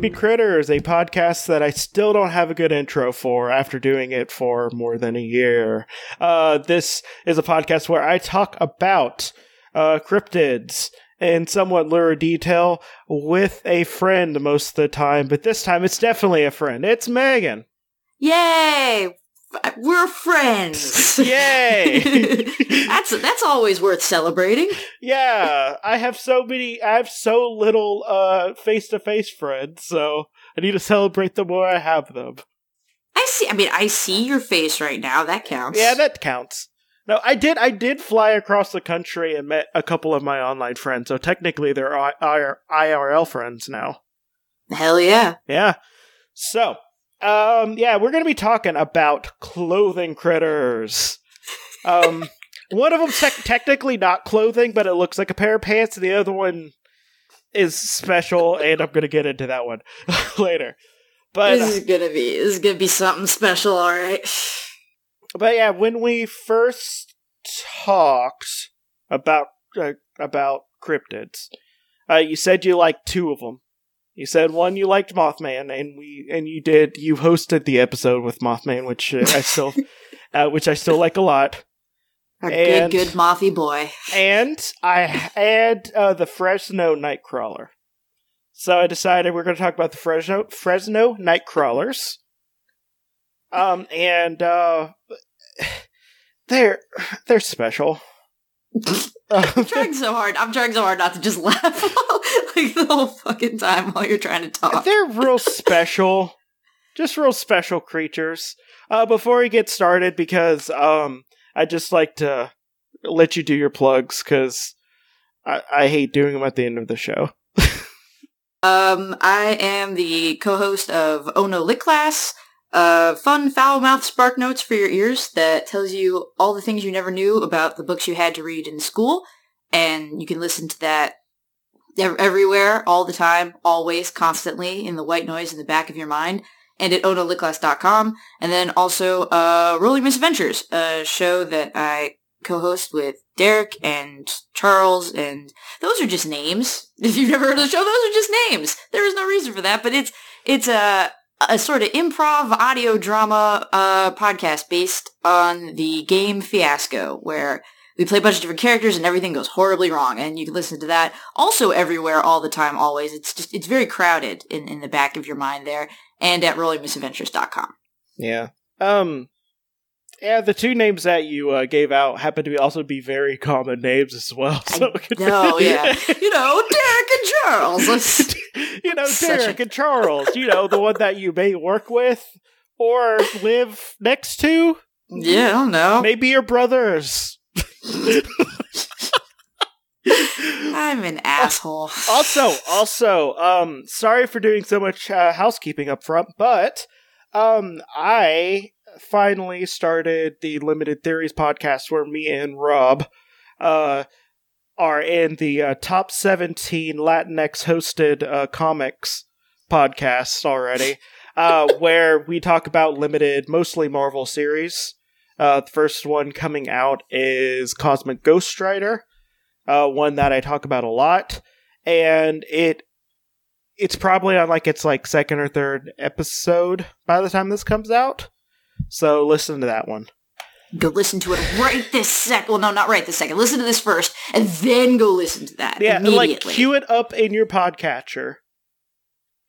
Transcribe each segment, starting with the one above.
Creepy Critters, a podcast that I still don't have a good intro for after doing it for more than a year. Uh, this is a podcast where I talk about uh, cryptids in somewhat lurid detail with a friend most of the time, but this time it's definitely a friend. It's Megan. Yay! We're friends. Yay! that's that's always worth celebrating. yeah, I have so many. I have so little uh face to face friends, so I need to celebrate the more I have them. I see. I mean, I see your face right now. That counts. Yeah, that counts. No, I did. I did fly across the country and met a couple of my online friends. So technically, they're I- I- IRL friends now. Hell yeah. Yeah. So, um, yeah, we're gonna be talking about clothing critters. Um, one of them te- technically not clothing, but it looks like a pair of pants. And the other one is special, and I'm gonna get into that one later. But this is gonna be this is gonna be something special. All right. but yeah, when we first talked about uh, about cryptids, uh, you said you liked two of them. You said one you liked Mothman, and we and you did. You hosted the episode with Mothman, which uh, I still, uh, which I still like a lot. Our And- good, good mothy boy. And I had uh, the Fresno Nightcrawler. So I decided we're going to talk about the Fresno Fresno Nightcrawlers. Um, and uh, they're they're special. I'm trying so hard. I'm trying so hard not to just laugh like the whole fucking time while you're trying to talk. they're real special, just real special creatures. Uh, before we get started, because um, I just like to let you do your plugs because I, I hate doing them at the end of the show. Um, I am the co-host of Oh No Lit Class, uh, fun foul mouth spark notes for your ears that tells you all the things you never knew about the books you had to read in school, and you can listen to that ev- everywhere, all the time, always, constantly, in the white noise in the back of your mind, and at onolitclass.com, and then also, uh, Rolling Misadventures, a show that I co-host with Derek and Charles, and those are just names. If you've never heard of the show, those are just names. There is no reason for that, but it's it's a a sort of improv audio drama uh, podcast based on the game Fiasco, where we play a bunch of different characters and everything goes horribly wrong. And you can listen to that also everywhere, all the time, always. It's just it's very crowded in in the back of your mind there, and at rollingmisadventures.com. Yeah. Um. Yeah, the two names that you uh, gave out happen to be also be very common names as well. So could- yeah. You know, Derek and Charles. you know, Derek a- and Charles. You know, the one that you may work with or live next to. yeah, I don't know. Maybe your brothers. I'm an asshole. also, also, um, sorry for doing so much uh, housekeeping up front, but um, I finally started the Limited Theories podcast where me and Rob uh are in the uh, top 17 Latinx hosted uh, comics podcasts already, uh, where we talk about limited, mostly Marvel series. Uh, the first one coming out is Cosmic Ghost Rider, uh, one that I talk about a lot, and it it's probably on like its like second or third episode by the time this comes out. So listen to that one. Go listen to it right this sec. Well, no, not right this second. Listen to this first, and then go listen to that Yeah, immediately. like cue it up in your podcatcher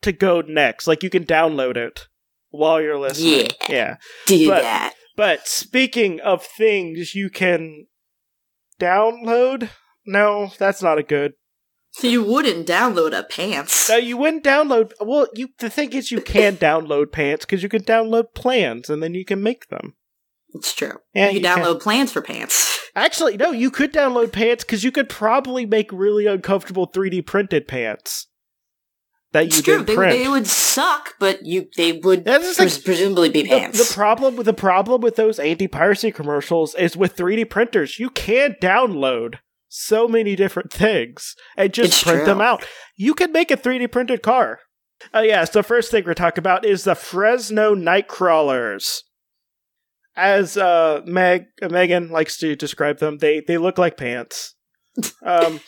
to go next. Like you can download it while you're listening. Yeah. yeah. Do but- that. But speaking of things you can download, no, that's not a good. So you wouldn't download a pants. No, you wouldn't download. Well, you the thing is, you can download pants because you can download plans and then you can make them. It's true. Yeah, you you can can. download plans for pants. Actually, no, you could download pants because you could probably make really uncomfortable 3D printed pants that It's you true. They, they would suck, but you they would pres- like- presumably be the, pants. the problem with the problem with those anti-piracy commercials is with 3D printers, you can download so many different things and just It's print true. them out. You can make a 3D printed car. Uh, yeah, so first thing we're talking about is the Fresno Nightcrawlers. As uh, Meg Megan likes to describe them, they they look like pants. Um,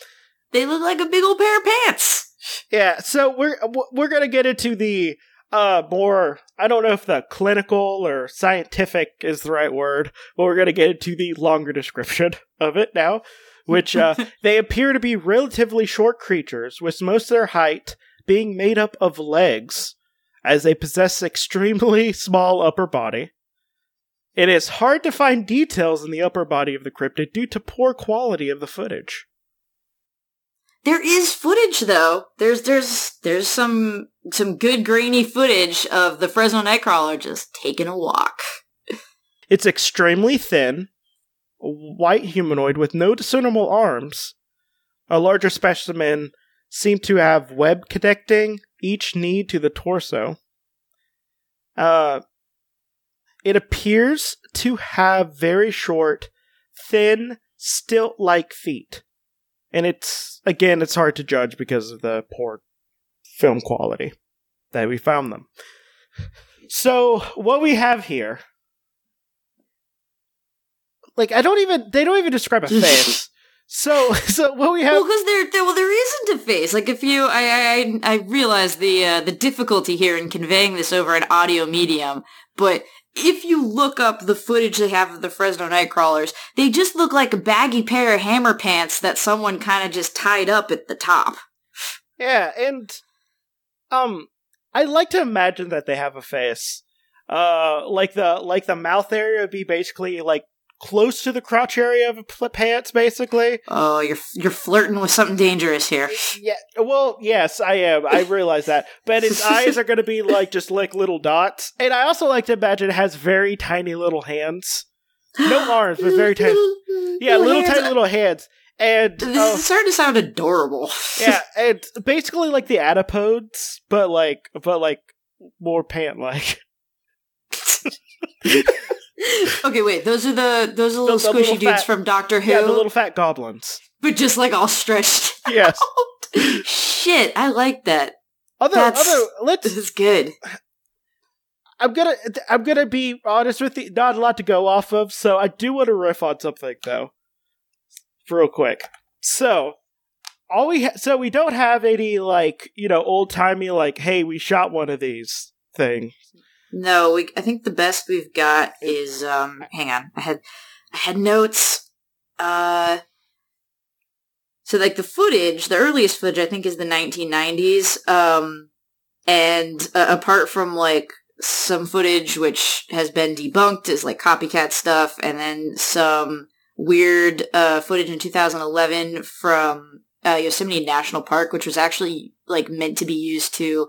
they look like a big old pair of pants. Yeah, so we're we're gonna get into the uh more I don't know if the clinical or scientific is the right word, but we're gonna get into the longer description of it now, which uh they appear to be relatively short creatures, with most of their height being made up of legs, as they possess extremely small upper body. It is hard to find details in the upper body of the cryptid due to poor quality of the footage. There is footage though. There's there's there's some some good grainy footage of the Fresno Nightcrawler just taking a walk. It's extremely thin, white humanoid with no discernible arms. A larger specimen seemed to have web connecting each knee to the torso. Uh, it appears to have very short, thin, stilt like feet. And it's, again, it's hard to judge because of the poor film quality that we found them. So, what we have here. Like, I don't even, they don't even describe a face. So, so what we have? Well, because there, there, well, there isn't a face. Like, if you, I, I, I realize the uh, the difficulty here in conveying this over an audio medium, but if you look up the footage they have of the Fresno Nightcrawlers, they just look like a baggy pair of hammer pants that someone kind of just tied up at the top. Yeah, and um, I like to imagine that they have a face. Uh, like the like the mouth area would be basically like close to the crotch area of a pants, basically. Oh, you're you're flirting with something dangerous here. Yeah, well, yes, I am. I realize that, but his eyes are going to be like just like little dots, and I also like to imagine it has very tiny little hands, no arms, but very tiny. Yeah, little, little tiny little hands. And this uh, is starting to sound adorable. yeah, and basically like the Adipose, but like, but like more pant like. okay, wait. Those are the those are little the squishy little dudes fat, from Doctor Who. Yeah, the little fat goblins. But just like all stretched. Yes. Shit, I like that. Other, That's, other. Let's. This is good. I'm gonna I'm gonna be honest with you. Not a lot to go off of, so I do want to riff on something though, real quick. So all we ha- so we don't have any like you know old timey like hey we shot one of these thing no, we. I think the best we've got is. Um, hang on, I had, I had notes. Uh, so like the footage, the earliest footage, I think, is the 1990s. Um, and uh, apart from like some footage which has been debunked as like copycat stuff, and then some weird uh, footage in 2011 from uh, Yosemite National Park, which was actually like meant to be used to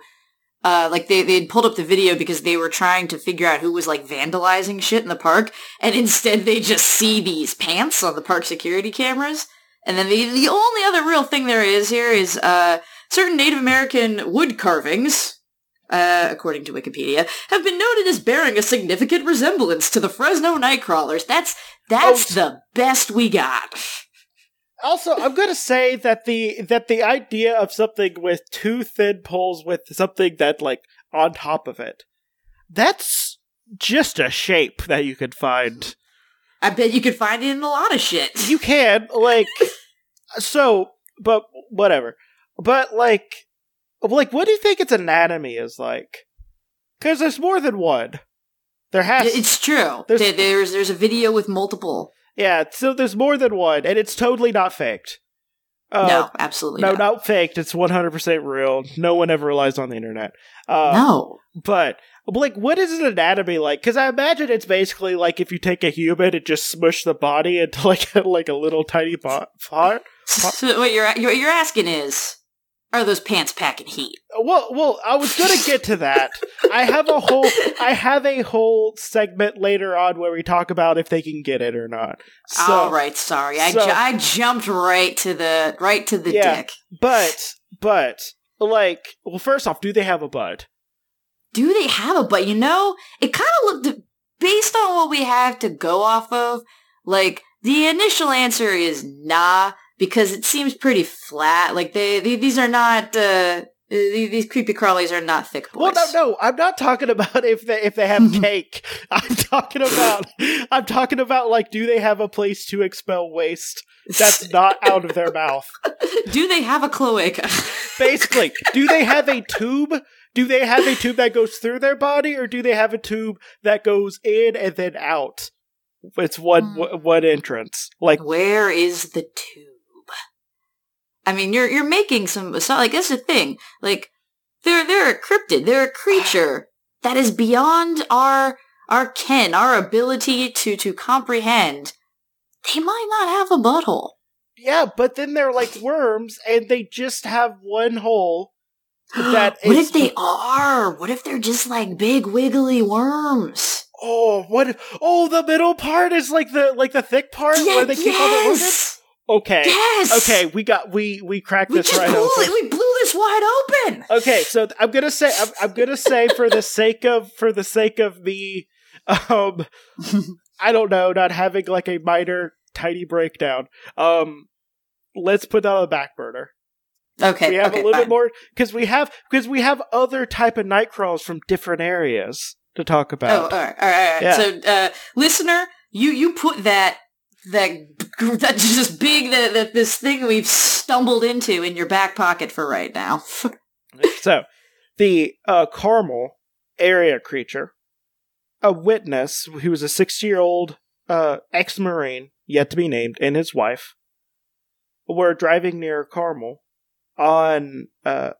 uh, like they they pulled up the video because they were trying to figure out who was like vandalizing shit in the park, and instead they just see these pants on the park security cameras. And then the the only other real thing there is here is uh, certain Native American wood carvings, uh, according to Wikipedia, have been noted as bearing a significant resemblance to the Fresno Nightcrawlers. That's that's oh. the best we got. Also, I'm gonna say that the that the idea of something with two thin poles with something that like on top of it, that's just a shape that you could find. I bet you could find it in a lot of shit. You can like so, but whatever. But like, like, what do you think its anatomy is like? Because there's more than one. There has. It's true. There's, there's there's a video with multiple. Yeah, so there's more than one, and it's totally not faked. Uh, no, absolutely no, not. not faked. It's 100% real. No one ever relies on the internet. Uh, no. But, like, what is an anatomy like? Because I imagine it's basically like if you take a human and just smush the body into like a, like a little tiny pot. pot? So what you're what you're asking is, are those pants packing heat? Well, well, I was gonna get to that. I have a whole, I have a whole segment later on where we talk about if they can get it or not. So, All right, sorry, I, ju- I jumped right to the right to the yeah, dick. But, but, like, well, first off, do they have a bud? Do they have a bud? You know, it kind of looked based on what we have to go off of. Like the initial answer is nah because it seems pretty flat. Like they, they these are not uh, these creepy crawlies are not thick boys. Well, no, no, I'm not talking about if they if they have cake. I'm talking about I'm talking about like do they have a place to expel waste that's not out of their mouth? Do they have a cloaca? Basically, do they have a tube? Do they have a tube that goes through their body, or do they have a tube that goes in and then out? It's one Hmm. one entrance. Like Where is the tube? I mean, you're you're making some so like that's the thing. Like they're they're a cryptid. They're a creature that is beyond our our ken, our ability to to comprehend. They might not have a butthole. yeah, but then they're like worms, and they just have one hole. That what is- if they are? What if they're just like big wiggly worms? Oh, what? if- Oh, the middle part is like the like the thick part Yeah, where they keep all the organs. Okay, yes. okay, we got we we cracked we this just right blew open. it. We blew this wide open. Okay, so I'm gonna say I'm, I'm gonna say for the sake of for the sake of me, um, I don't know, not having like a minor tiny breakdown. Um, let's put that on the back burner. Okay, we have okay, a little fine. bit more because we have because we have other type of night crawls from different areas to talk Oh, about. all right, all right, all right. Yeah. So, uh, listener, you you put that that that just big that, that this thing we've stumbled into in your back pocket for right now. So, the uh, Carmel area creature, a witness who was a 60 year old uh, ex Marine, yet to be named, and his wife, were driving near Carmel on uh,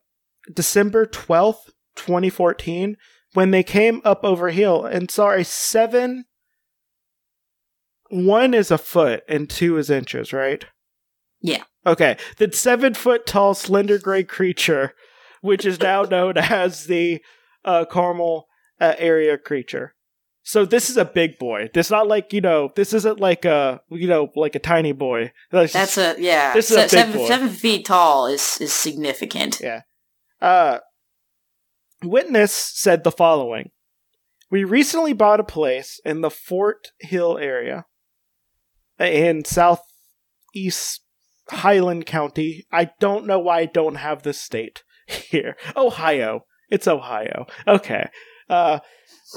December 12th, 2014, when they came up over hill and saw a seven. One is a foot and two is inches, right? Yeah. Okay. The seven foot tall, slender gray creature which is now known as the uh, Carmel uh, area creature. So this is a big boy. This not like you know. This isn't like a you know like a tiny boy. That's That's a yeah. This is a big seven boy. seven feet tall is is significant. Yeah. Uh, witness said the following: We recently bought a place in the Fort Hill area in southeast Highland County. I don't know why I don't have this state here. Ohio. It's Ohio. Okay. Uh,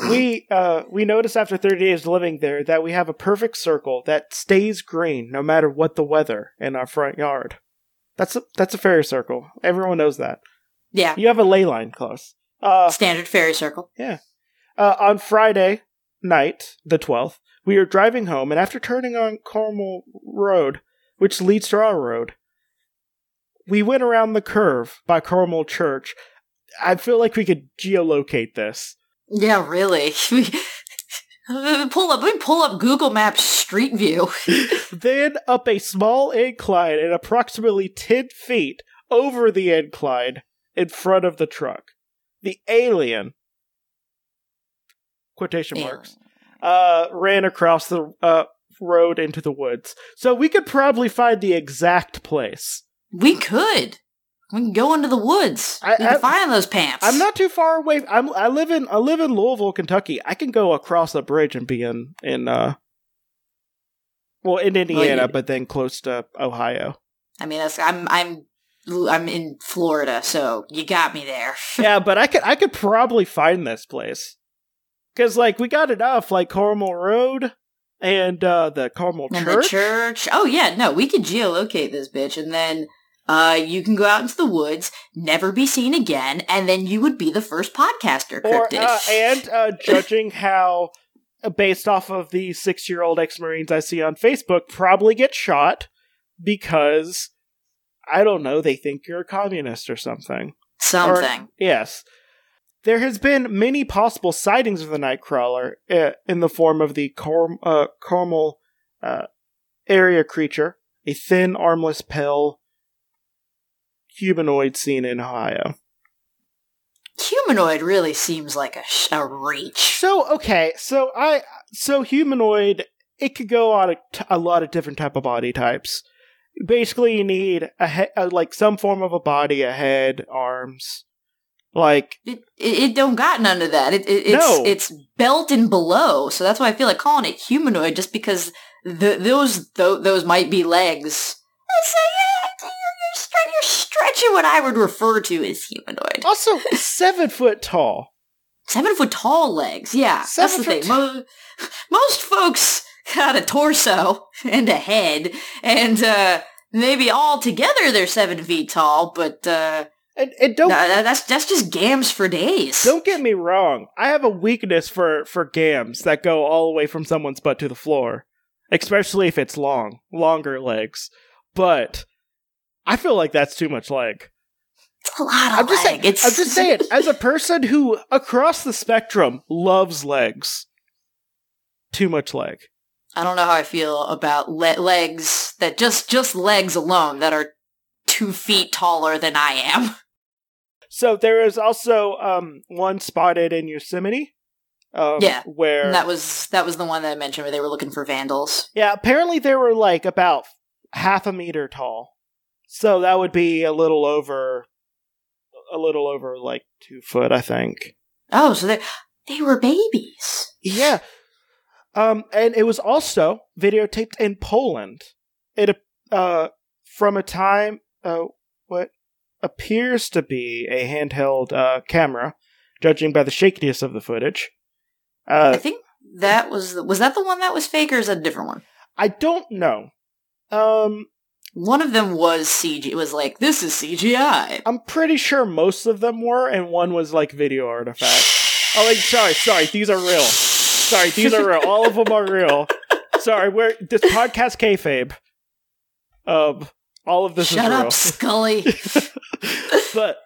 we uh, we noticed after 30 days living there that we have a perfect circle that stays green no matter what the weather in our front yard. That's a, that's a fairy circle. Everyone knows that. Yeah, You have a ley line close. Uh, standard fairy circle. Yeah. Uh, on Friday night, the 12th, we were driving home, and after turning on Carmel Road, which leads to our road, we went around the curve by Carmel Church. I feel like we could geolocate this. Yeah, really. pull up. We pull up Google Maps Street View. then up a small incline and approximately 10 feet over the incline in front of the truck. The alien, quotation marks, uh, ran across the uh, road into the woods. So we could probably find the exact place. We could. We can go into the woods. I- we can I- find those pants. I'm not too far away. I'm I live in I live in Louisville, Kentucky. I can go across a bridge and be in in uh well in Indiana, you- but then close to Ohio. I mean, that's, I'm I'm I'm in Florida, so you got me there. yeah, but I could I could probably find this place because like we got enough like Carmel Road and uh the Carmel And Church. the church. Oh yeah, no, we could geolocate this bitch, and then uh, you can go out into the woods, never be seen again, and then you would be the first podcaster. or uh, and uh, judging how uh, based off of the six year old ex Marines I see on Facebook, probably get shot because I don't know they think you're a communist or something. Something. Yes. There has been many possible sightings of the Nightcrawler uh, in the form of the uh, Carmel uh, area creature, a thin, armless, pale humanoid seen in Ohio. Humanoid really seems like a, sh- a reach. So okay, so I so humanoid it could go on a, t- a lot of different type of body types. Basically, you need a he- uh, like some form of a body, a head, arms, like It, it, it don't got none of that. It, it, it's No. it's belt and below, so that's why I feel like calling it humanoid, just because the, those th- those might be legs. Like, yeah, you're, you're, stre- you're stretching what I would refer to as humanoid. also seven foot tall. Seven foot tall legs, yeah. that's the thing. foot Mo- most folks got a torso and a head, and uh, maybe all together they're seven feet tall, but uh, And, and don't tha- that's that's just gams for days. don't get me wrong. I have a weakness for for gams that go all the way from someone's butt to the floor, especially if it's long, longer legs. But I feel like that's too much leg. It's a lot of I'm just saying. leg. It's I'm just saying. As a person who across the spectrum loves legs, too much leg. I don't know how I feel about le- legs that just just legs alone that are two feet taller than I am. So there is also um, one spotted in Yosemite. Um, Yeah, where And that was that was the one that I mentioned where they were looking for vandals. yeah, apparently they were like about half a meter tall. So that would be a little over, a little over like two foot, I think. Oh, so they they were babies. Yeah. Um, and it was also videotaped in Poland. It uh from a time uh what appears to be a handheld uh camera, judging by the shakiness of the footage. I Uh, think that was the, was that the one that was fake or is that a different one? I don't know. Um, One of them was CG. It was like this is CGI. I'm pretty sure most of them were, and one was like video artifact. Oh, like, sorry, sorry, these are real. Sorry, these are real. All of them are real. Sorry, we're this podcast kayfabe. Um, all of this Shut is real. up, Scully. but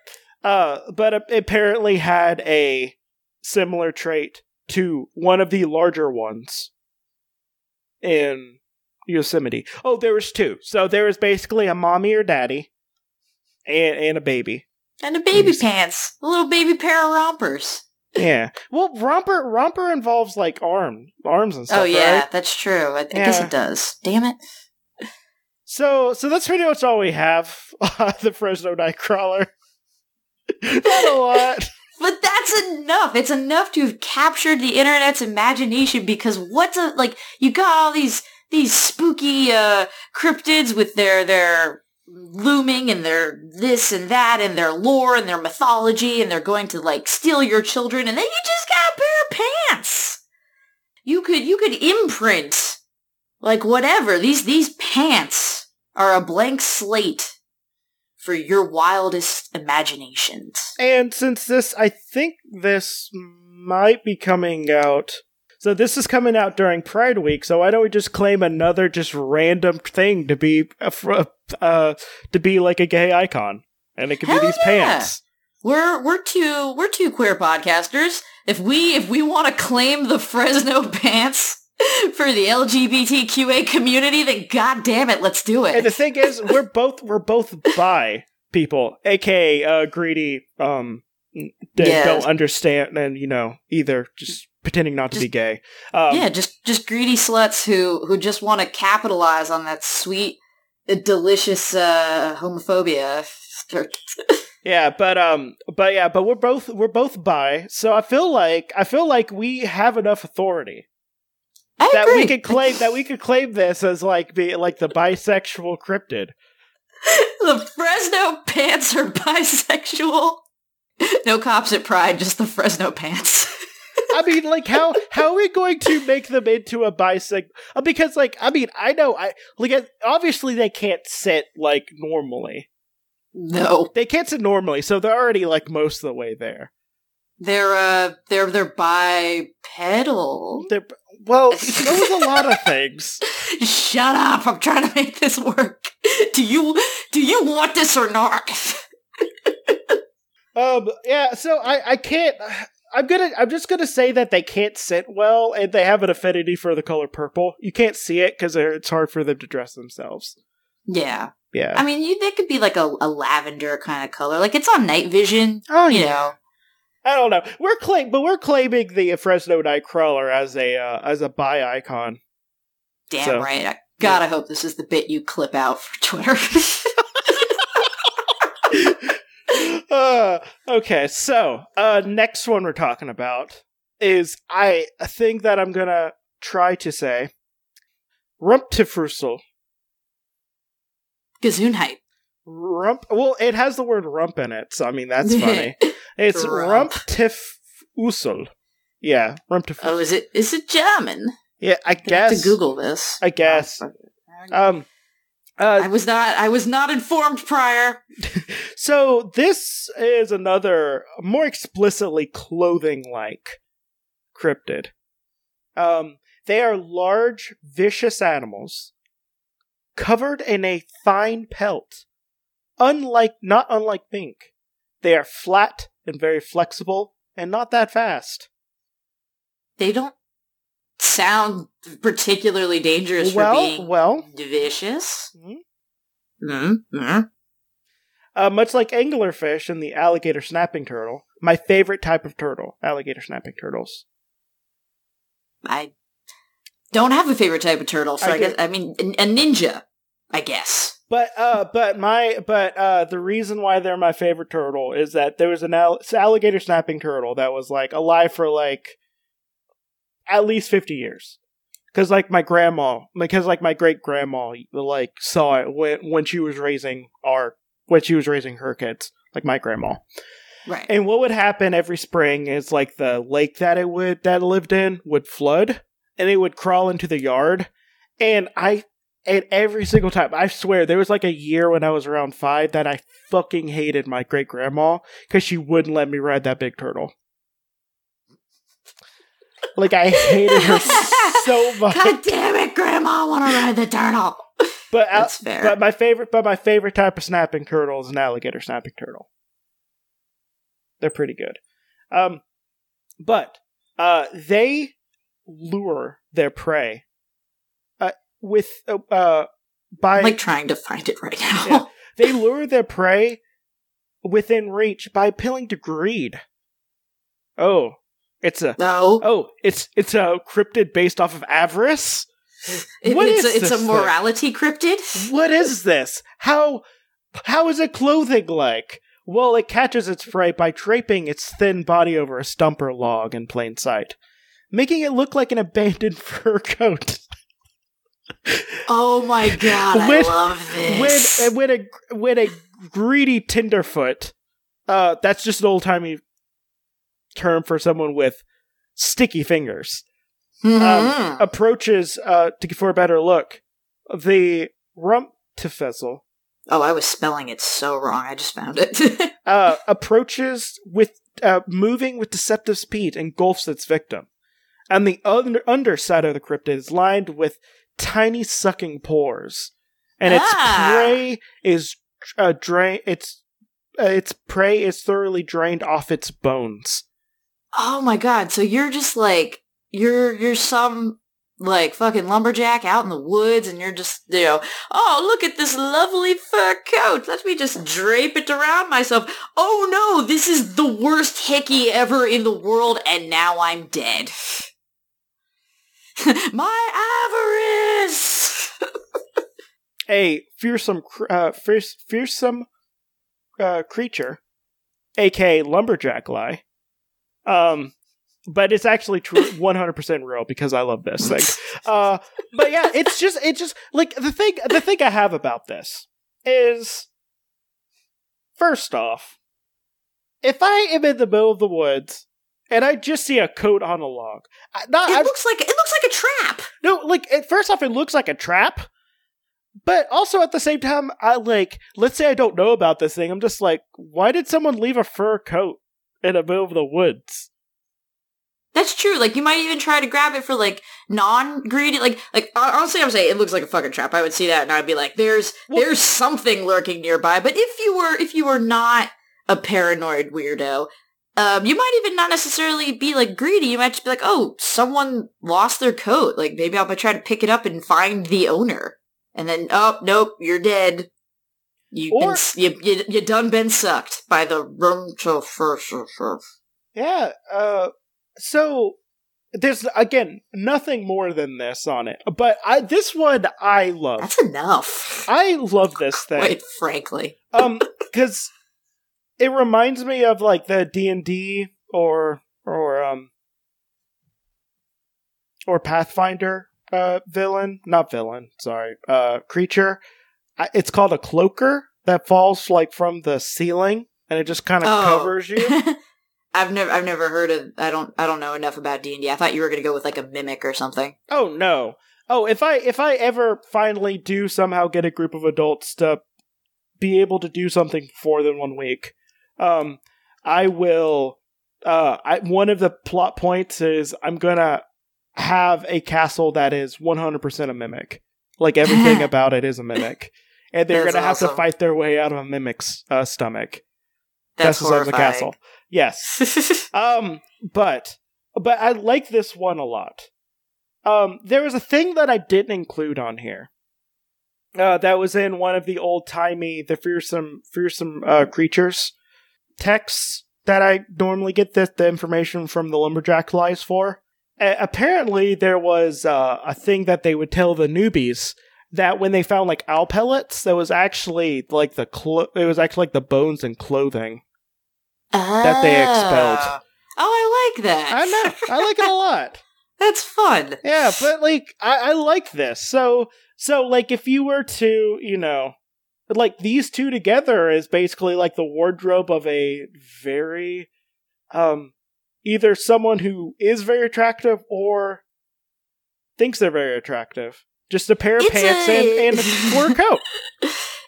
uh, but apparently had a similar trait to one of the larger ones in Yosemite. Oh, there was two. So there was basically a mommy or daddy and and a baby. and a baby pants, a little baby pair of rompers. Yeah. Well, romper romper involves like arm arms and stuff. oh yeah, right? that's true. I, I guess it does. Damn it. So so that's pretty much all we have. the Fresno Nightcrawler. Not a lot. But that's enough. It's enough to have captured the internet's imagination because what's a like you got all these these spooky uh cryptids with their their looming and their this and that and their lore and their mythology and they're going to like steal your children and then you just got a pair of pants. You could you could imprint like whatever. These these pants are a blank slate for your wildest imaginations. And since this, I think this might be coming out. So this is coming out during Pride Week. So why don't we just claim another just random thing to be uh, uh to be like a gay icon, and it could Hell be these yeah. pants. We're we're two we're two queer podcasters. If we if we want to claim the Fresno pants for the LGBTQA community, then god damn it, let's do it. And the thing is, we're both we're both bi people, aka uh, greedy. Um, d- Yeah. don't understand, and you know, either just pretending not to be gay. Um, yeah, just just greedy sluts who who just want to capitalize on that sweet, uh, delicious uh, homophobia. Yeah, but um, but yeah, but we're both we're both bi, so I feel like I feel like we have enough authority I that agree. we could claim that we could claim this as like be like the bisexual cryptid. the Fresno pants are bisexual. No cops at Pride, just the Fresno pants. I mean, like how how are we going to make them into a bisexual? Because like I mean, I know I like uh, obviously they can't sit like normally. no, They can't sit normally, so they're already like most of the way there. they're uh they're they're bipedal. They're well, so was a lot of things. Shut up! I'm trying to make this work. Do you do you want this or not? Um, yeah, so I, I can't. I'm gonna. I'm just gonna say that they can't sit well, and they have an affinity for the color purple. You can't see it because it's hard for them to dress themselves. Yeah, Yeah. I mean, you, they could be like a, a lavender kind of color. Like it's on night vision. oh You yeah. know, I don't know. We're claim, but we're claiming the Fresno Nightcrawler as a uh, as a bi icon. damn So, right. I, God, I hope this is the bit you clip out for Twitter. uh, okay, so uh, next one we're talking about is I a thing that I'm gonna try to say. Rumptifrusel. Gesundheit. Rump. Well, it has the word rump in it, so I mean that's funny. It's Rump. Rumptifusel. Yeah, Rumptifusel. Oh, is it? Is it German? yeah, I guess. to Google this. I guess. Oh, Um, Uh, I was not. I was not informed prior. so this is another more explicitly clothing-like cryptid. Um, they are large, vicious animals covered in a fine pelt. Unlike, not unlike mink, they are flat and very flexible and not that fast. They don't sound particularly dangerous well, for being well, vicious. Mm-hmm. Mm-hmm. Uh, much like anglerfish and the alligator snapping turtle, my favorite type of turtle, alligator snapping turtles. I don't have a favorite type of turtle, so I, I guess I mean a ninja, I guess. But uh, but my but uh, the reason why they're my favorite turtle is that there was an all- alligator snapping turtle that was like alive for like at least fifty years. Because like my grandma, because like my great grandma, like saw it when when she was raising our when she was raising her kids, like my grandma. Right. And what would happen every spring is like the lake that it would that it lived in would flood, and it would crawl into the yard. And I, and every single time, I swear, there was like a year when I was around five that I fucking hated my great grandma because she wouldn't let me ride that big turtle. Like I hated her so much. God damn it, Grandma! I want to ride the turtle. But That's uh, fair. But my favorite, but my favorite type of snapping turtle is an alligator snapping turtle. They're pretty good. Um, but uh, they lure their prey with uh, uh, by I'm like trying to find it right now. yeah, they lure their prey within reach by appealing to greed. Oh, it's a no. Oh, it's it's a cryptid based off of avarice. It, what it's, is a, it's a morality thing? cryptid. What is this? How how is it clothing like? Well, it catches its prey by draping its thin body over a stumper log in plain sight, making it look like an abandoned fur coat. Oh my god, when, I love this. When, when a when a greedy tenderfoot, uh, that's just an old timey term for someone with sticky fingers, mm-hmm. um, approaches uh, to for a better look. The rump to fizzle Oh, I was spelling it so wrong. I just found it. uh, approaches with uh, moving with deceptive speed, engulfs its victim, and the under- underside of the cryptid is lined with tiny sucking pores, and its ah. prey is uh, drain. Its uh, its prey is thoroughly drained off its bones. Oh my god! So you're just like you're you're some like fucking lumberjack out in the woods and you're just, you know, oh, look at this lovely fur coat. Let me just drape it around myself. Oh no, this is the worst hickey ever in the world and now I'm dead. My avarice! A fearsome, uh, fierce, fearsome uh, creature, aka lumberjack lie, um, but it's actually true 100% real because I love this thing. Uh, but yeah, it's just it's just like the thing the thing I have about this is first off, if I am in the middle of the woods and I just see a coat on a log, not, it I, looks like it looks like a trap. No, like first off, it looks like a trap. But also at the same time, I like let's say I don't know about this thing. I'm just like, why did someone leave a fur coat in the middle of the woods? That's true. Like you might even try to grab it for like non-greedy. Like, like honestly, I'm saying it looks like a fucking trap. I would see that and I'd be like, "There's, well, there's something lurking nearby." But if you were, if you were not a paranoid weirdo, um, you might even not necessarily be like greedy. You might just be like, "Oh, someone lost their coat. Like maybe I'll try to pick it up and find the owner." And then, oh nope, you're dead. You've or, been, you, you, you done been sucked by the room to first. Yeah, uh, so there's again nothing more than this on it, but I this one I love. That's enough. I love this thing. Quite frankly, um, because it reminds me of like the D and D or or um or Pathfinder uh villain, not villain, sorry, uh creature. It's called a cloaker that falls like from the ceiling and it just kind of oh. covers you. I've never I've never heard of I don't I don't know enough about D&D. I thought you were going to go with like a mimic or something. Oh no. Oh, if I if I ever finally do somehow get a group of adults to be able to do something for than one week, um, I will. Uh, I, one of the plot points is I'm gonna have a castle that is 100% a mimic. Like everything about it is a mimic, and they're That's gonna have to fight their way out of a mimic's uh, stomach. That's size of the castle. Yes. Um, but but I like this one a lot. Um, there was a thing that I didn't include on here. Uh, that was in one of the old timey, the fearsome, fearsome uh, creatures texts that I normally get the, the information from the lumberjack lies for. Apparently, there was uh, a thing that they would tell the newbies that when they found like owl pellets, that was actually like the clo- it was actually like the bones and clothing. that they expelled. Ah. Oh, I like that. I know, I like it a lot. That's fun. Yeah, but like I, I like this. So so like if you were to, you know, like these two together is basically like the wardrobe of a very um either someone who is very attractive or thinks they're very attractive. Just a pair of It's pants a- and, and a fur coat.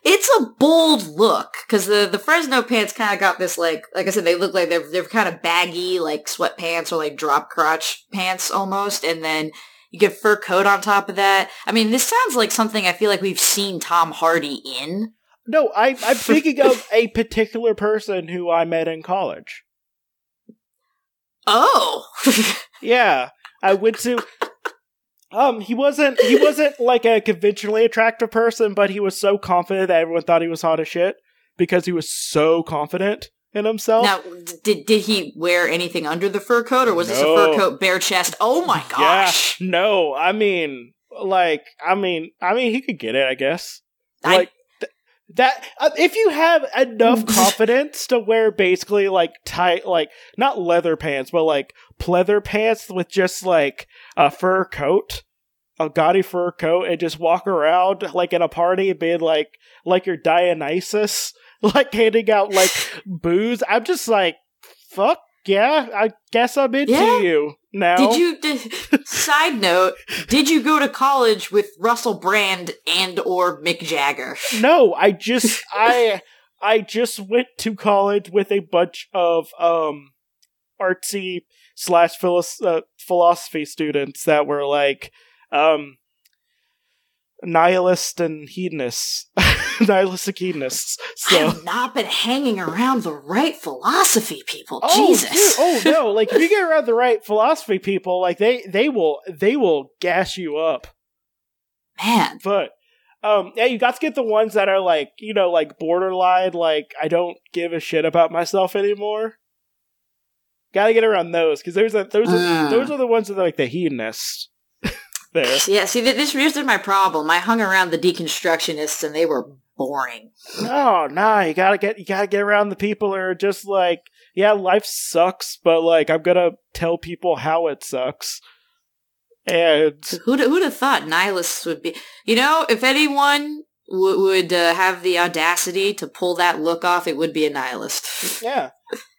It's a bold look because the the Fresno pants kind of got this like like I said they look like they're they're kind of baggy like sweatpants or like drop crotch pants almost, and then you get fur coat on top of that. I mean, this sounds like something I feel like we've seen Tom Hardy in. No, I I'm thinking of a particular person who I met in college. Oh, Yeah, I went to. Um, he wasn't. He wasn't like a conventionally attractive person, but he was so confident that everyone thought he was hot as shit because he was so confident in himself. now did did he wear anything under the fur coat or was this a fur coat bare chest? Oh my gosh! Yeah, no, I mean, like, I mean, I mean, he could get it, I guess. I- Like th- that. Uh, if you have enough confidence to wear basically like tight, like not leather pants, but like pleather pants with just like a fur coat, a gaudy fur coat, and just walk around like in a party, being like like you're Dionysus, like handing out like booze. I'm just like, fuck yeah, I guess I'm into Yeah. you now. Did you? Did, side note: Did you go to college with Russell Brand and or Mick Jagger? No, I just I I just went to college with a bunch of um artsy slash uh, philosophy students that were like um nihilist and hedonists, nihilistic hedonists. I have not been hanging around the right philosophy people. Oh, Jesus. dude, oh no! Like if you get around the right philosophy people, like they they will they will gas you up. Man. But um yeah, you got to get the ones that are like, you know, like borderline like I don't give a shit about myself anymore. Got to get around those cuz those are those are Mm. those are the ones that are like the hedonists. there. Yeah, see, th- this here's my problem. I hung around the deconstructionists and they were boring. No, nah, you got to get you got to get around the people who are just like, yeah, life sucks, but like I'm to tell people how it sucks. And Who'd, who'd have thought nihilists would be... You know, if anyone w- would uh, have the audacity to pull that look off, it would be a nihilist. yeah.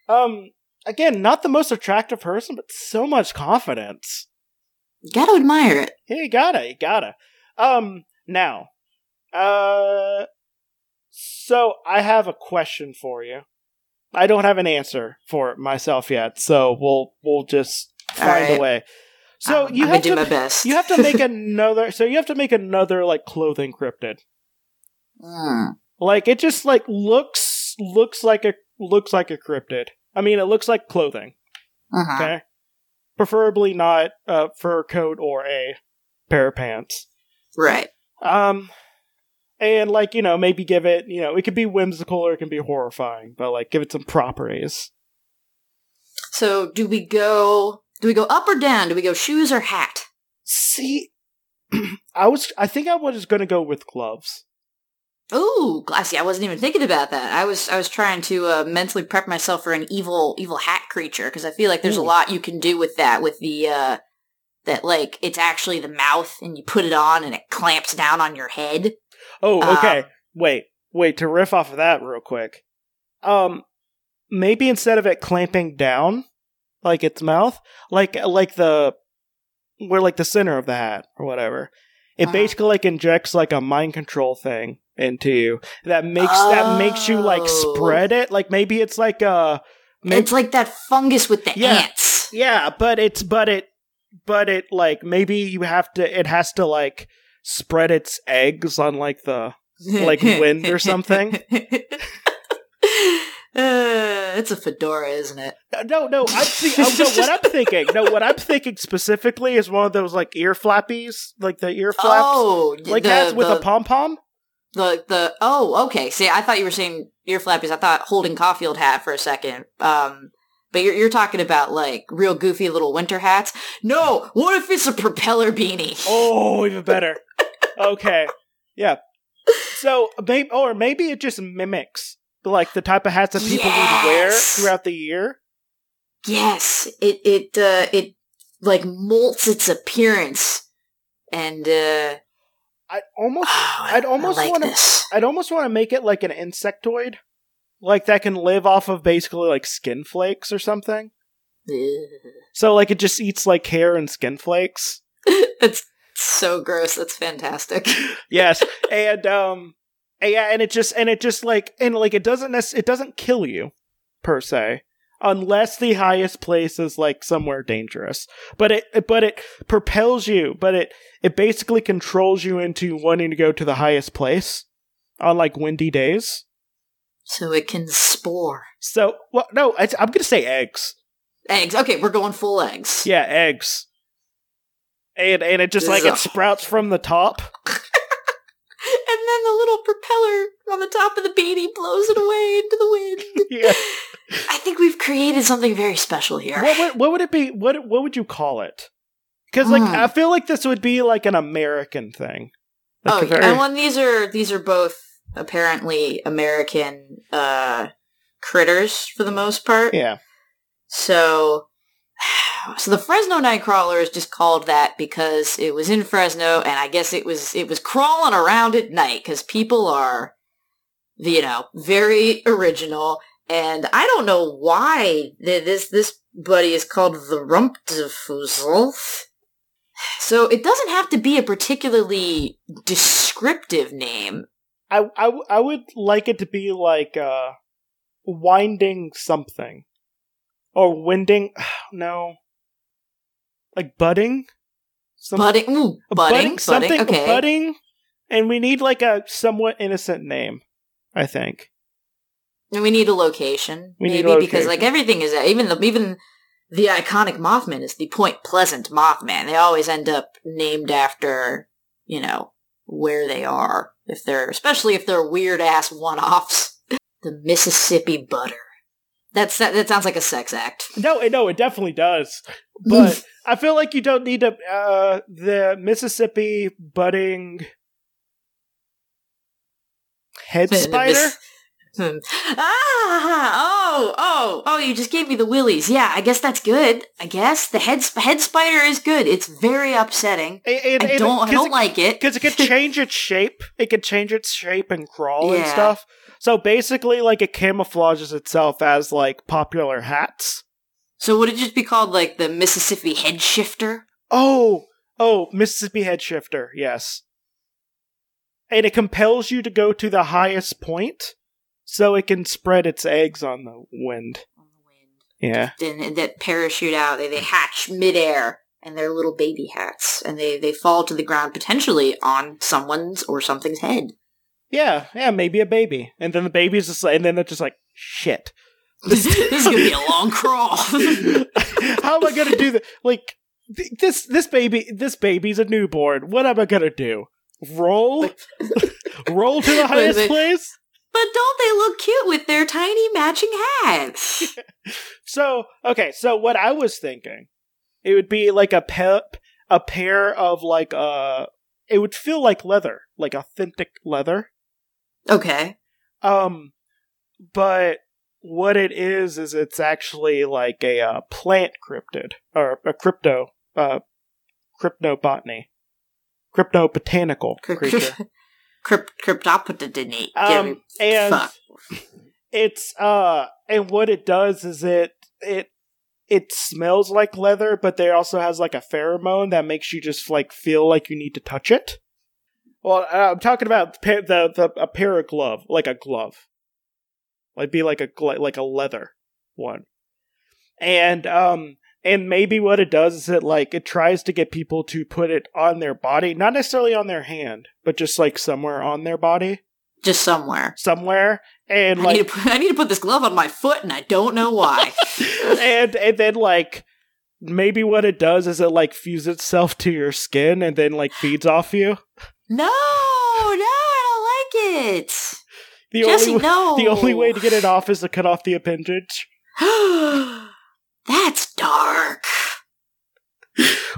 Um again, not the most attractive person, but so much confidence. You gotta admire it. Yeah, you gotta, you gotta. Um, now, uh, so I have a question for you. I don't have an answer for it myself yet, so we'll we'll just find Alright. a way. So Um, you I'm have gonna do my best. you have to make another. So you have to make another like clothing cryptid. Mm. Like it just like looks looks like a looks like a cryptid. I mean, it looks like clothing. Uh-huh. Okay, preferably not a fur coat or a pair of pants. Right. Um, and like you know, maybe give it you know, it could be whimsical or it can be horrifying, but like give it some properties. So do we go... Do we go up or down? Do we go shoes or hat? See, I was I think I was going to go with gloves. Ooh, glassy. I wasn't even thinking about that. I was I was trying to uh, mentally prep myself for an evil evil hat creature because I feel like there's a lot you can do with that with the uh that like it's actually the mouth and you put it on and it clamps down on your head. Oh, Um, okay. wait, wait. To riff off of that real quick, um, maybe instead of it clamping down, like its mouth, like like the where like the center of the hat or whatever, it Uh-huh. basically like injects like a mind control thing into you that makes that makes you like Oh. spread it. Like maybe it's like a maybe, It's like that fungus with the Yeah. ants. yeah, but it's but it but it like maybe you have to it has to like spread its eggs on like the Like wind or something? Uh, it's a fedora, isn't it? no no I'm see, oh, no what I'm thinking no what I'm thinking specifically is one of those like ear flappies like the ear flaps Oh, like the, hats with the, a pom pom. the the oh okay. See, I thought you were saying ear flappies. I thought Holden Caulfield hat for a second. Um, but you're you're talking about like real goofy little winter hats. No, what if it's a propeller beanie? Oh, even better. Okay, yeah. So maybe, or maybe it just mimics like the type of hats that people would wear throughout the year. Yes, it it uh, it like molts its appearance, and uh, I almost, oh, I'd almost like want to. I'd almost want to make it like an insectoid, like that can live off of basically like skin flakes or something. So like it just eats like hair and skin flakes. That's so gross. That's fantastic. Yes, and um, and yeah, and it just and it just like and like it doesn't nec- it doesn't kill you per se unless the highest place is like somewhere dangerous. But it but it propels you, but it it basically controls you into wanting to go to the highest place on like windy days. so it can spore So well, no, I, I'm gonna say eggs. eggs. Okay, we're going full eggs. Yeah, eggs. And and it just like it sprouts from the top. And then the little propeller on the top of the beanie blows it away into the wind. Yeah. I think we've created something very special here. What would what would it be? What what would you call it? Because like Hmm. I feel like this would be like an American thing. Like oh, a very- and when these are these are both apparently American uh critters for the most part. yeah. So so the Fresno Nightcrawler is just called that because it was in Fresno and I guess it was it was crawling around at night cuz people are you know, very original and I don't know why th- this this buddy is called the Rumptifusel. So it doesn't have to be a particularly descriptive name. I, I would like it to be like uh winding something or winding. No, like budding. Some- Budding, ooh, budding, budding, something okay. budding, and we need like a somewhat innocent name. I think. And we need a location, We need maybe a because like everything is even the even the iconic Mothman is the Point Pleasant Mothman. They always end up named after you know where they are if they're especially if they're weird ass one offs. the Mississippi Butter. That's that, that sounds like a sex act. No, no, it definitely does. But I feel like you don't need to. Uh, the Mississippi budding head spider. Hmm. Ah! Oh! Oh! Oh! You just gave me the willies. Yeah, I guess that's good. I guess the head sp- head spider is good. It's very upsetting. And, I don't. I don't like it. because it could change its shape. It could change its shape and crawl and stuff. So basically, like it camouflages itself as like popular hats. So would it just be called like the Mississippi head shifter? Oh, oh, Mississippi head shifter. Yes, and it compels you to go to the highest point, so it can spread its eggs on the wind. On the wind. Yeah. Then that parachute out. They they hatch midair, and they're little baby hats, and they they fall to the ground potentially on someone's or something's head. Yeah, yeah, maybe a baby, and then the baby's just like, and then they're just like, shit. this, this is gonna be a long crawl. How am I gonna do that? Like th- this, this baby, this baby's a newborn. What am I gonna do? Roll, roll to the highest place. but don't they look cute with their tiny matching hats? So okay, so what I was thinking, it would be like a pep, a pair of like uh, it would feel like leather, like authentic leather. Okay. Um, but what it is is it's actually like a uh, plant cryptid or a crypto uh cryptobotany, crypto botanical creature. Crypt cryptopodidini. Um, and Fuck. it's uh, and what it does is it it it smells like leather, but there also has like a pheromone that makes you just like feel like you need to touch it. Well, uh, I'm talking about pa- the the a pair of glove, like a glove, like be like a like a leather one, and um and maybe what it does is it like it tries to get people to put it on their body, not necessarily on their hand, but just like somewhere on their body, Just somewhere. somewhere, and I, like need to put, I need to put this glove on my foot, and I don't know why. and and then like maybe what it does is it like fuses itself to your skin and then like feeds off you. No, no, I don't like it. The Jesse, only no. the only way to get it off is to cut off the appendage. That's dark.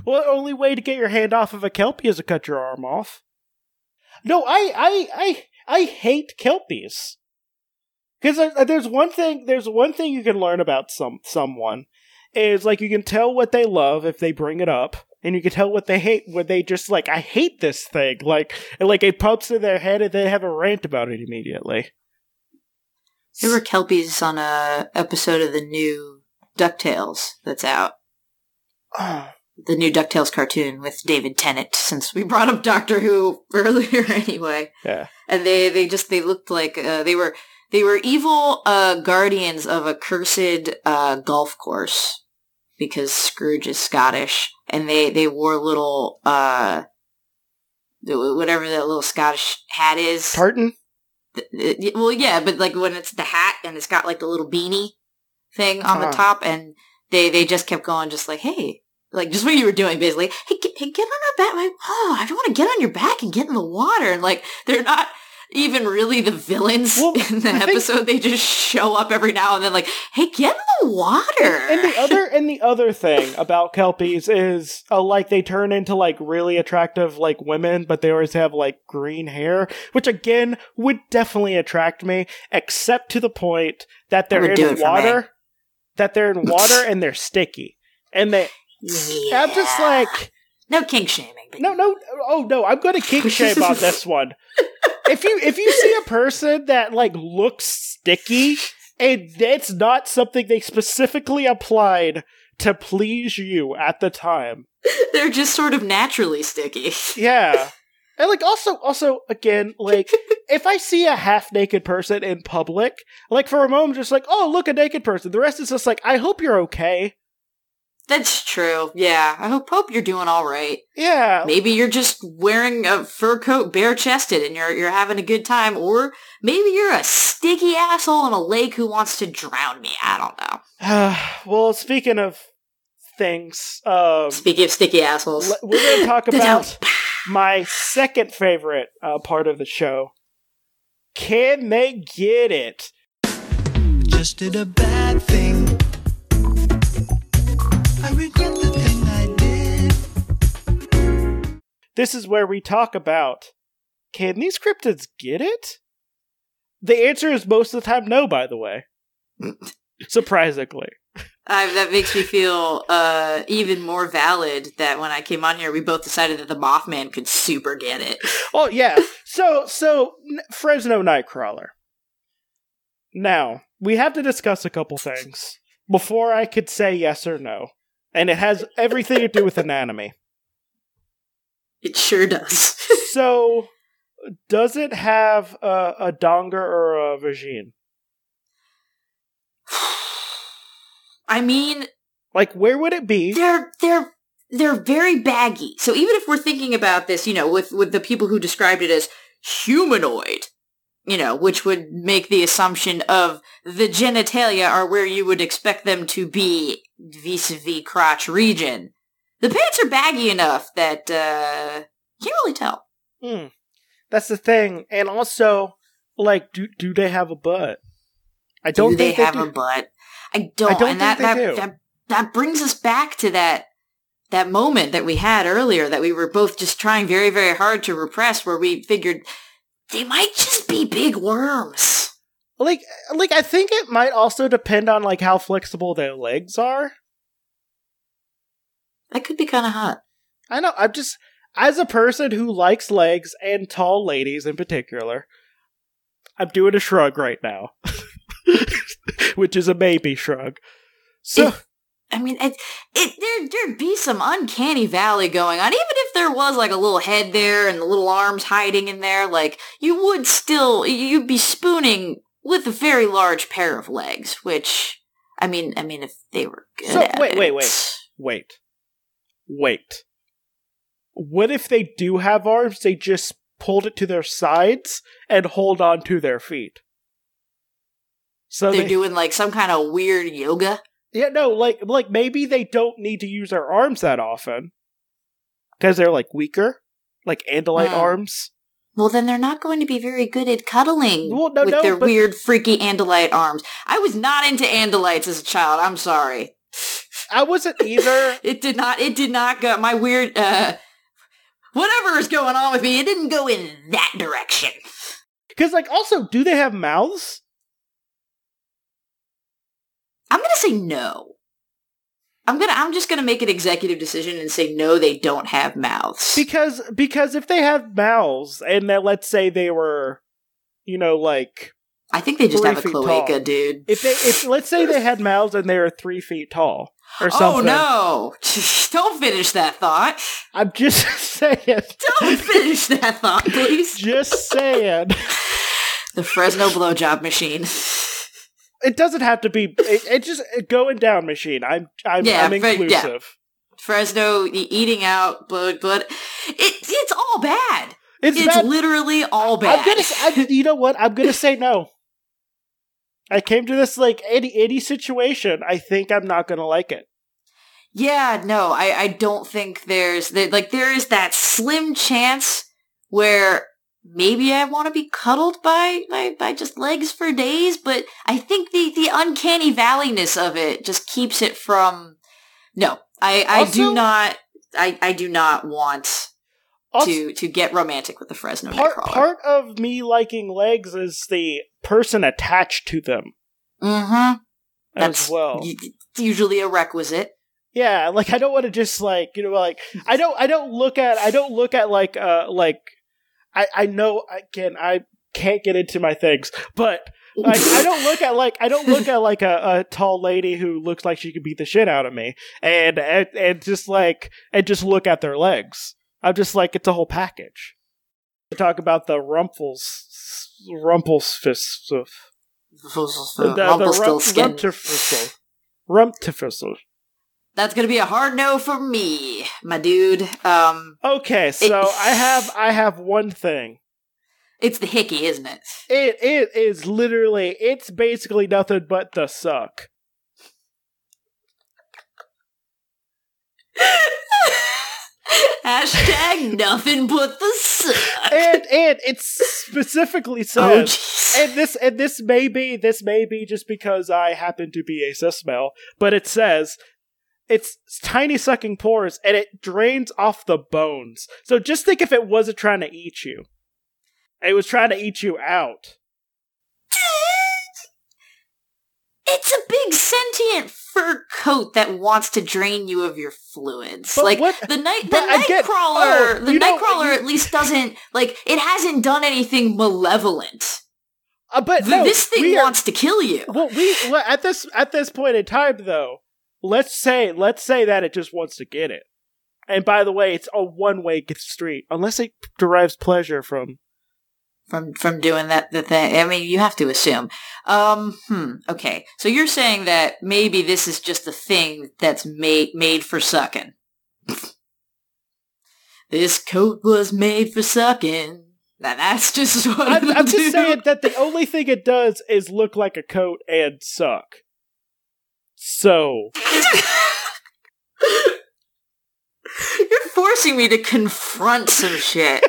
Well, the only way to get your hand off of a kelpie is to cut your arm off. No, I I I I hate kelpies. Because there's one thing there's one thing you can learn about some someone is like you can tell what they love if they bring it up, and you can tell what they hate when they just like I hate this thing like and like it pops in their head and they have a rant about it immediately. There were kelpies on a episode of the new Ducktales that's out. Oh, The new Ducktales cartoon with David Tennant. Since we brought up Doctor Who earlier, anyway, yeah. and they they just they looked like uh, they were they were evil uh, guardians of a cursed uh, golf course because Scrooge is Scottish, and they they wore little uh whatever that little Scottish hat is. Tartan? Well, yeah, but like when it's the hat and it's got like the little beanie thing on the Uh. top, and they they just kept going, just like, hey, like just what you were doing, basically. Hey, get, hey, get on our back. Like, oh, I want to get on your back and get in the water, and like they're not even really the villains Well, in the I think- episode. They just show up every now and then, like, hey, get in the water. and the other and the other thing about kelpies is uh, like they turn into like really attractive like women but they always have like green hair which again would definitely attract me except to the point that they're in water that they're in water and they're sticky and they yeah. i'm just like no kink shaming. No no oh no i'm gonna kink shame on this one if you if you see a person that like looks sticky and it's not something they specifically applied to please you at the time. They're just sort of naturally sticky. yeah. And like also also again like if i see a half naked person in public like for a moment just like oh look a naked person. The rest is just like i hope you're okay That's true. Yeah, I hope hope you're doing all right. yeah Maybe you're just wearing a fur coat bare chested and you're you're having a good time, or maybe you're a sticky asshole in a lake who wants to drown me. I don't know. well speaking of things um Speaking of sticky assholes, le- we're gonna talk about my second favorite uh, part of the show. Can they get it? just did a bad thing. This is where we talk about can these cryptids get it? The answer is most of the time no, by the way. Surprisingly. I, that makes me feel uh, even more valid that when I came on here, we both decided that the Mothman could super get it. Oh yeah. So so Fresno Nightcrawler. Now, we have to discuss a couple things before I could say yes or no. And it has everything to do with anatomy. It sure does. So, does it have a, a donger or a vagine? I mean, Like, where would it be? they're they're they're very baggy. So even if we're thinking about this, you know, with with the people who described it as humanoid, you know, which would make the assumption of the genitalia are where you would expect them to be vis-a-vis crotch region. The pants are baggy enough that uh you can't really tell. Hmm. That's the thing. And also, like, do do they have a butt? I don't do they have do. a butt? I don't. I don't and that think they that, do. that that brings us back to that that moment that we had earlier that we were both just trying very very hard to repress, where we figured they might just be big worms. Like like I think it might also depend on like how flexible their legs are. That could be kind of hot. I know. I'm just as a person who likes legs and tall ladies in particular. I'm doing a shrug right now, which is a maybe shrug. So If- I mean, it, it there there'd be some uncanny valley going on, even if there was like a little head there and the little arms hiding in there. Like you would still you'd be spooning with a very large pair of legs, which I mean, I mean, if they were good. So, wait, wait, it- wait. Wait. Wait. What if they do have arms? They just pulled it to their sides and hold on to their feet. So They're they, doing like some kind of weird yoga. yeah, no, like like maybe they don't need to use their arms that often because they're like weaker, like Andalite Hmm. arms. Well, then they're not going to be very good at cuddling Well, no, with no, their but- weird, freaky Andalite arms. I was not into Andalites as a child. I'm sorry. I wasn't either. It did not. It did not go. My weird. uh Whatever is going on with me, it didn't go in that direction. Because like also, do they have mouths? I'm gonna say no. I'm gonna. I'm just gonna make an executive decision and say no. They don't have mouths. Because because if they have mouths, and then let's say they were, you know, like I think they just have a cloaca, tall. dude. if they if let's say they had mouths and they were three feet tall or oh something. no! Don't finish that thought. I'm just saying. Don't finish that thought, please. Just saying. The Fresno blowjob machine. It doesn't have to be. It, it just a going down machine. I'm I'm, Yeah, I'm but- yeah. inclusive. Fresno eating out, blood, blood. it, it's all bad. It's, It's bad. literally all bad. I'm gonna. I, you know what? I'm gonna say no. I came to this like any any situation. I think I'm not gonna like it. Yeah, no, I, I don't think there's there, like there is that slim chance where maybe I want to be cuddled by, by by just legs for days, but I think the the uncanny valleyness of it just keeps it from. No, I I do not I I do not want Also, to to get romantic with the Fresno part Nightcrawler. part of me liking legs is the person attached to them mm-hmm. as well. Usually a requisite. Yeah, like I don't want to just like you know like I don't I don't look at I don't look at like uh like I I know again I can't get into my things, but like I don't look at like I don't look at like a, a tall lady who looks like she could beat the shit out of me and and, and just like and just look at their legs. I'm just like it's a whole package. To talk about the rumples rumples the, the Rumpelstiltskin. Rumptifizzle. Rumptifizzle. That's gonna be a hard no for me, my dude. Um, Okay, so I have I have one thing. it's the hickey, isn't it? It it is literally it's basically nothing but the suck. Hashtag nothing but the suck. And and it specifically oh, says jeez. and this and this may be this may be just because I happen to be a sus smell, but it says it's tiny sucking pores and it drains off the bones. So just think if it wasn't trying to eat you. It was trying to eat you out. It's a big sentient fur coat that wants to drain you of your fluids. But like what- the night, the but I get- nightcrawler, oh, the nightcrawler at least doesn't like it hasn't done anything malevolent. Uh, but no, this thing we are- wants to kill you. Well, we well, at this at this point in time, though, let's say let's say that it just wants to get it. And by the way, it's a one way street unless it derives pleasure from. from from doing that the thing. I mean, you have to assume. Um, hmm. Okay, so you're saying that maybe this is just a thing that's made made for sucking. this coat was made for sucking. Now that's just what I'm, I'm just saying that the only thing it does is look like a coat and suck. So You're forcing me to confront some shit.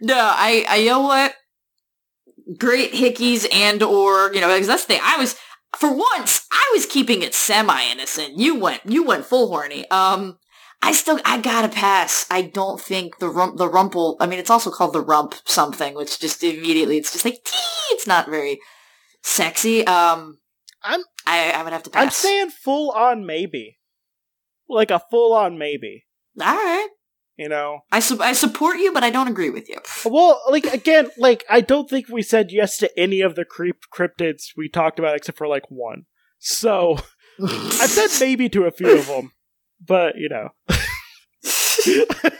no, I, I, you know what? Great hickeys and or, you know, because that's the thing. I was, for once, I was keeping it semi-innocent. You went, you went full horny. Um, I still, I gotta pass. I don't think the rump, the rumple, I mean, it's also called the rump something, which just immediately, it's just like, tee, it's not very sexy. Um, I'm- I, I would have to pass. I'm saying full on maybe, like a full on maybe. All right. You know. I su- I support you, but I don't agree with you. Well, like again, like I don't think we said yes to any of the creep cryptids we talked about except for like one. So I said maybe to a few of them, but you know.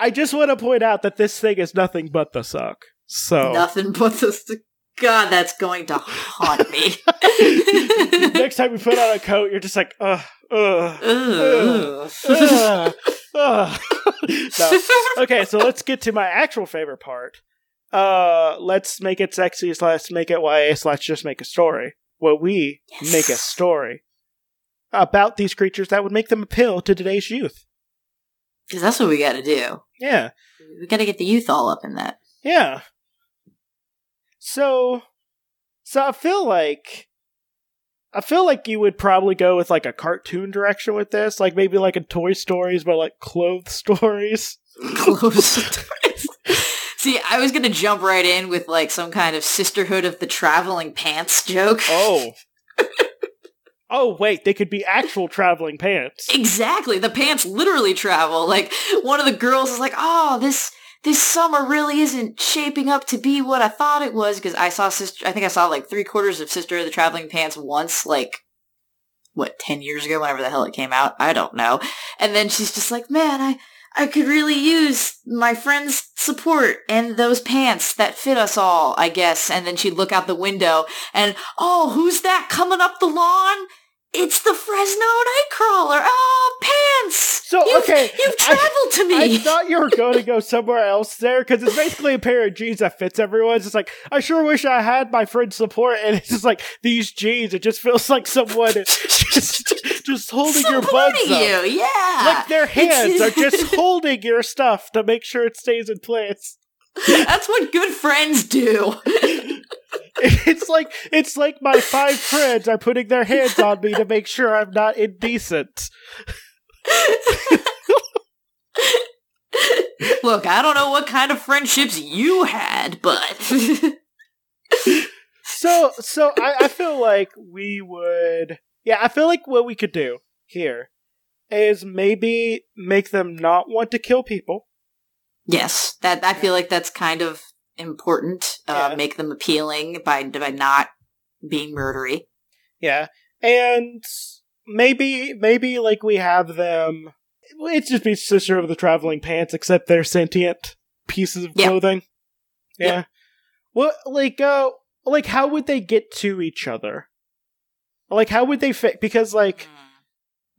I just want to point out that this thing is nothing but the suck. So Nothing but the. God, that's going to haunt me. next time you put on a coat, you're just like, ugh, ugh, Ugh. ugh, ugh. no. Okay, so let's get to my actual favorite part. Uh, let's make it sexy. Let's make it YA. Let's just make a story. Where we Yes. make a story about these creatures that would make them appeal to today's youth. Because that's what we got to do. Yeah, We got to get the youth all up in that. yeah. So, so I feel like, I feel like you would probably go with like a cartoon direction with this, like maybe like a Toy Stories, but like clothes stories. Close. See, I was gonna jump right in with like some kind of sisterhood of the traveling pants joke. Oh. oh, wait, they could be actual traveling pants. Exactly. The pants literally travel. Like one of the girls is like, "Oh, this this summer really isn't shaping up to be what I thought it was." Because I saw sister. I think I saw like three quarters of Sister of the Traveling Pants once, like what ten years ago, whenever the hell it came out. I don't know. And then she's just like, "Man, I." I could really use my friend's support and those pants that fit us all, I guess. And then she'd look out the window and, oh, who's that coming up the lawn? It's the Fresno Nightcrawler. Oh, pants. So, You've- okay, you've I- traveled to me! I thought you were going to go somewhere else there because it's basically a pair of jeans that fits everyone. It's just like I sure wish I had my friend's support, and it's just like these jeans. It just feels like someone just just holding your buds Supporting up. you, yeah. Like their hands are just holding your stuff to make sure it stays in place. That's what good friends do. It's like it's like my five friends are putting their hands on me to make sure I'm not indecent. Look, I don't know what kind of friendships you had, but So so I, I feel like we would yeah, I feel like what we could do here is maybe make them not want to kill people. yes, that I feel like that's kind of important. Uh, Yeah. Make them appealing by by not being murdery. Yeah. And maybe maybe like we have them it's just be sister of the traveling pants, except they're sentient pieces of clothing. Yeah. Yeah. Well like uh like how would they get to each other? Like how would they fit because like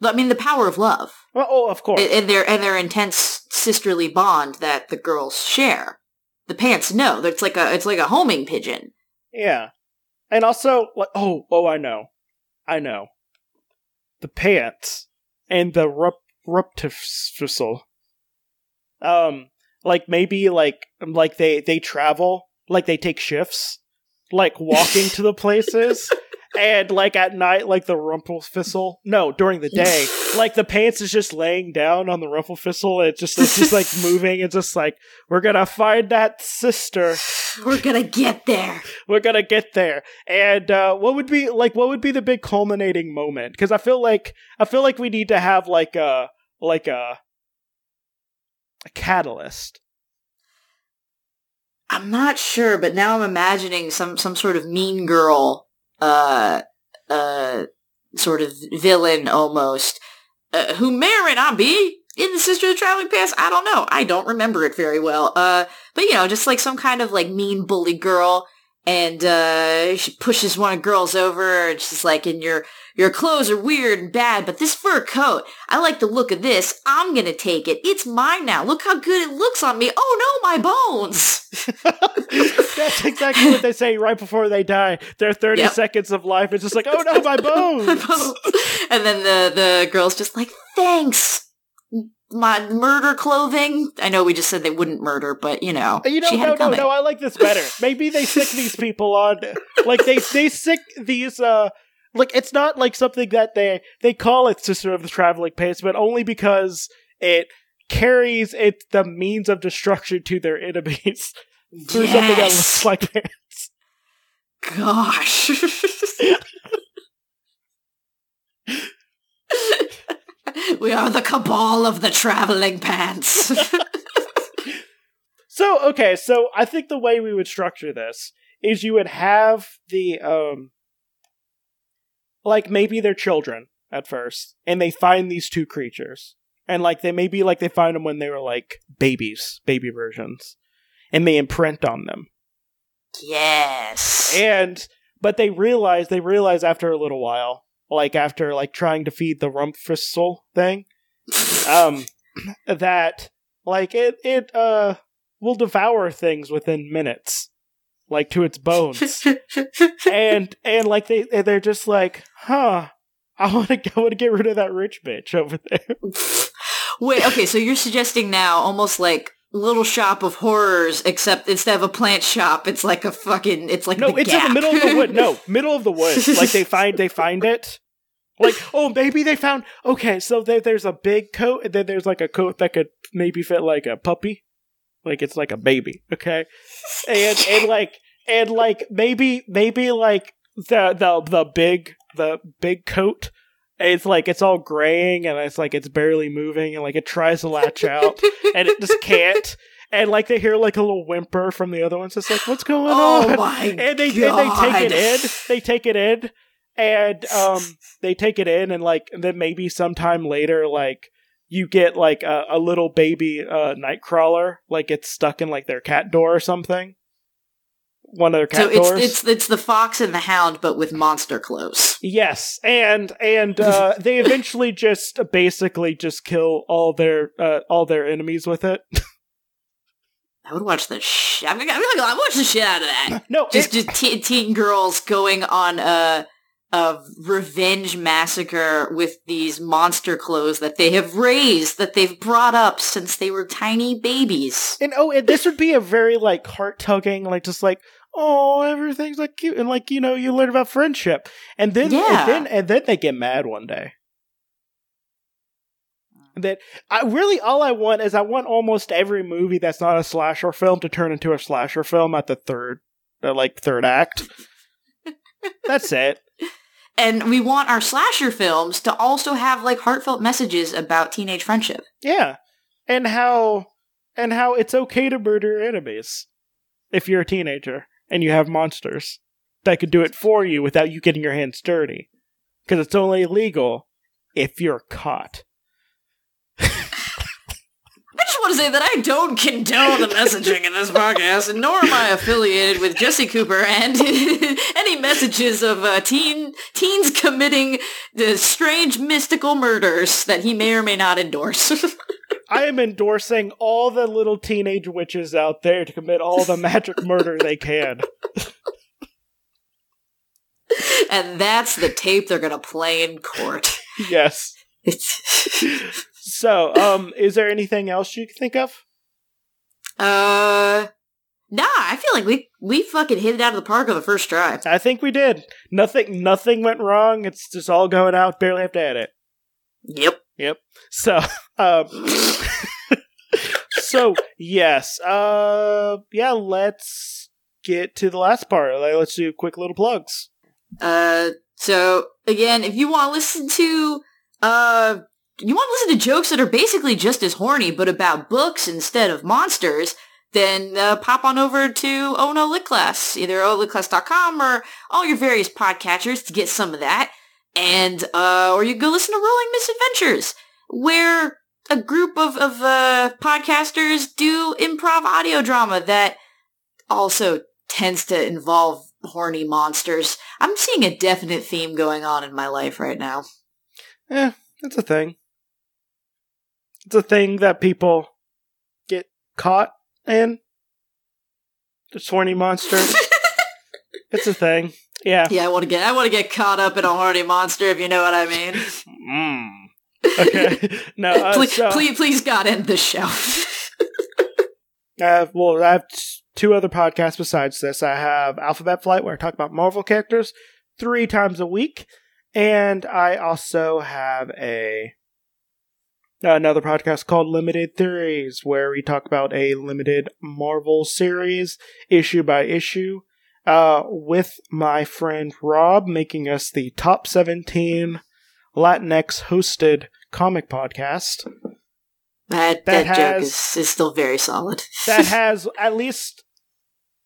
I mean, the power of love well, oh of course. and and their and their intense sisterly bond that the girls share. The pants know. It's like a it's like a homing pigeon. Yeah. And also, like, oh, oh, I know. I know. The pants and the rup-. Um, like maybe like like they they travel, like they take shifts, like walking to the places, and like at night, like the Rumpelfissel. No, during the day, like the pants is just laying down on the Rumpelfissel. It's just it's just like moving. It's just like we're gonna find that sister We're gonna get there. we're gonna get there and uh what would be like what would be the big culminating moment because i feel like i feel like we need to have like a like a a catalyst I'm not sure, but now I'm imagining some some sort of mean girl, uh, uh, sort of villain almost, uh, who may or may not be in the Sister of the Traveling Pants. I don't know. I don't remember it very well. Uh, but you know, just like some kind of like mean bully girl, and uh, she pushes one of the girls over, and she's like, "And your your clothes are weird and bad, but this fur coat, I like the look of this. I'm gonna take it. It's mine now. Look how good it looks on me. Oh no, my bones." that's exactly what they say right before they die their 30 Yep. seconds of life it's just like oh no my bones and then the the girl's just like, "Thanks, my murder clothing." I know we just said they wouldn't murder, but you know, you know she no no no i like this better maybe they sick these people on like they they sick these uh like it's not like something that they they call it sister of the traveling pants but only because it carries it the means of destruction to their enemies through something that looks like pants Gosh. We are the cabal of the traveling pants. So okay, so I think the way we would structure this is you would have the um like maybe they're children at first and they find these two creatures. And like they maybe like they find them when they were like babies, baby versions. And they imprint on them. yes. And but they realize they realize after a little while, like after like trying to feed the Rumpfistle thing, um that like it it uh will devour things within minutes like to its bones. And and like they they're just like huh i want to i want to get rid of that rich bitch over there. Wait, okay, so you're suggesting now almost like Little Shop of Horrors, except instead of a plant shop, it's like a fucking, it's like no it's Gap. in the middle of the wood. No middle of the woods. Like they find they find it. Like oh maybe they found okay so there, there's a big coat and then there's like a coat that could maybe fit like a puppy. Like it's like a baby okay? And and like and like maybe maybe like the the the big the big coat it's like it's all graying and it's like it's barely moving and like it tries to latch out and it just can't. And like they hear like a little whimper from the other ones. It's like what's going Oh on? my and they God. and they take it in. They take it in. And um they take it in and like and then maybe sometime later like you get like a, a little baby uh nightcrawler like it's stuck in like their cat door or something one of their cat So it's, doors it's it's the fox and the hound, but with monster clothes. Yes, and and uh, they eventually just basically just kill all their uh, all their enemies with it. I would watch the sh- I mean, I mean, I watch the shit out of that. no, Just it- just teen, teen girls going on a a revenge massacre with these monster clothes that they have raised, that they've brought up since they were tiny babies. and oh, and this would be a very like heart tugging, like just like oh everything's like cute, and like you know you learn about friendship, and then Yeah. and then and then they get mad one day. That I really all I want is I want almost every movie that's not a slasher film to turn into a slasher film at the third, uh, like third act. That's it. And we want our slasher films to also have like heartfelt messages about teenage friendship. Yeah. And how and how it's okay to murder enemies if you're a teenager and you have monsters that could do it for you without you getting your hands dirty. Cuz it's only illegal if you're caught. I just want to say that I don't condone the messaging in this podcast, and nor am I affiliated with Jesse Cooper and any messages of uh, teen teens committing the strange mystical murders that he may or may not endorse. I am endorsing all the little teenage witches out there to commit all the magic murder they can. and that's the tape they're gonna play in court. Yes. So, um is there anything else you can think of? uh. Nah, I feel like we we fucking hit it out of the park on the first try. I think we did. Nothing nothing went wrong. It's just all going out. Barely have to edit. Yep. Yep. So, um, so yes, uh, yeah. Let's get to the last part. Let's do quick little plugs. Uh, so again, if you want to listen to, uh, you want to listen to jokes that are basically just as horny, but about books instead of monsters, then uh, pop on over to Oh No Lit Class, either olitclass.com or all your various podcatchers to get some of that. And, uh, or you can go listen to Rolling Misadventures, where a group of, of, uh, podcasters do improv audio drama that also tends to involve horny monsters. I'm seeing a definite theme going on in my life right now. Eh, it's a thing. It's a thing that people get caught in. The horny monster. it's a thing. Yeah. Yeah, I want to get I want to get caught up in a horny monster, if you know what I mean. Mm. Okay. No. Uh, please, so- please, please, God, end the show. Uh, well, I have two other podcasts besides this. I have Alphabet Flight, where I talk about Marvel characters three times a week, and I also have a another podcast called Limited Theories, where we talk about a limited Marvel series issue by issue. Uh, with my friend Rob making us the top 17 Latinx hosted comic podcast That, That that, joke has- is, is still very solid. that has at least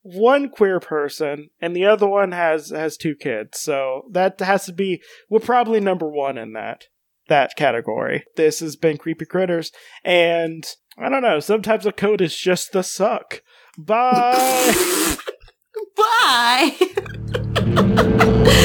one queer person and the other one has has two kids. So that has to be we're probably number 1 in that that category. This has been Creepy Critters and I don't know, sometimes a code is just the suck. Bye. Bye!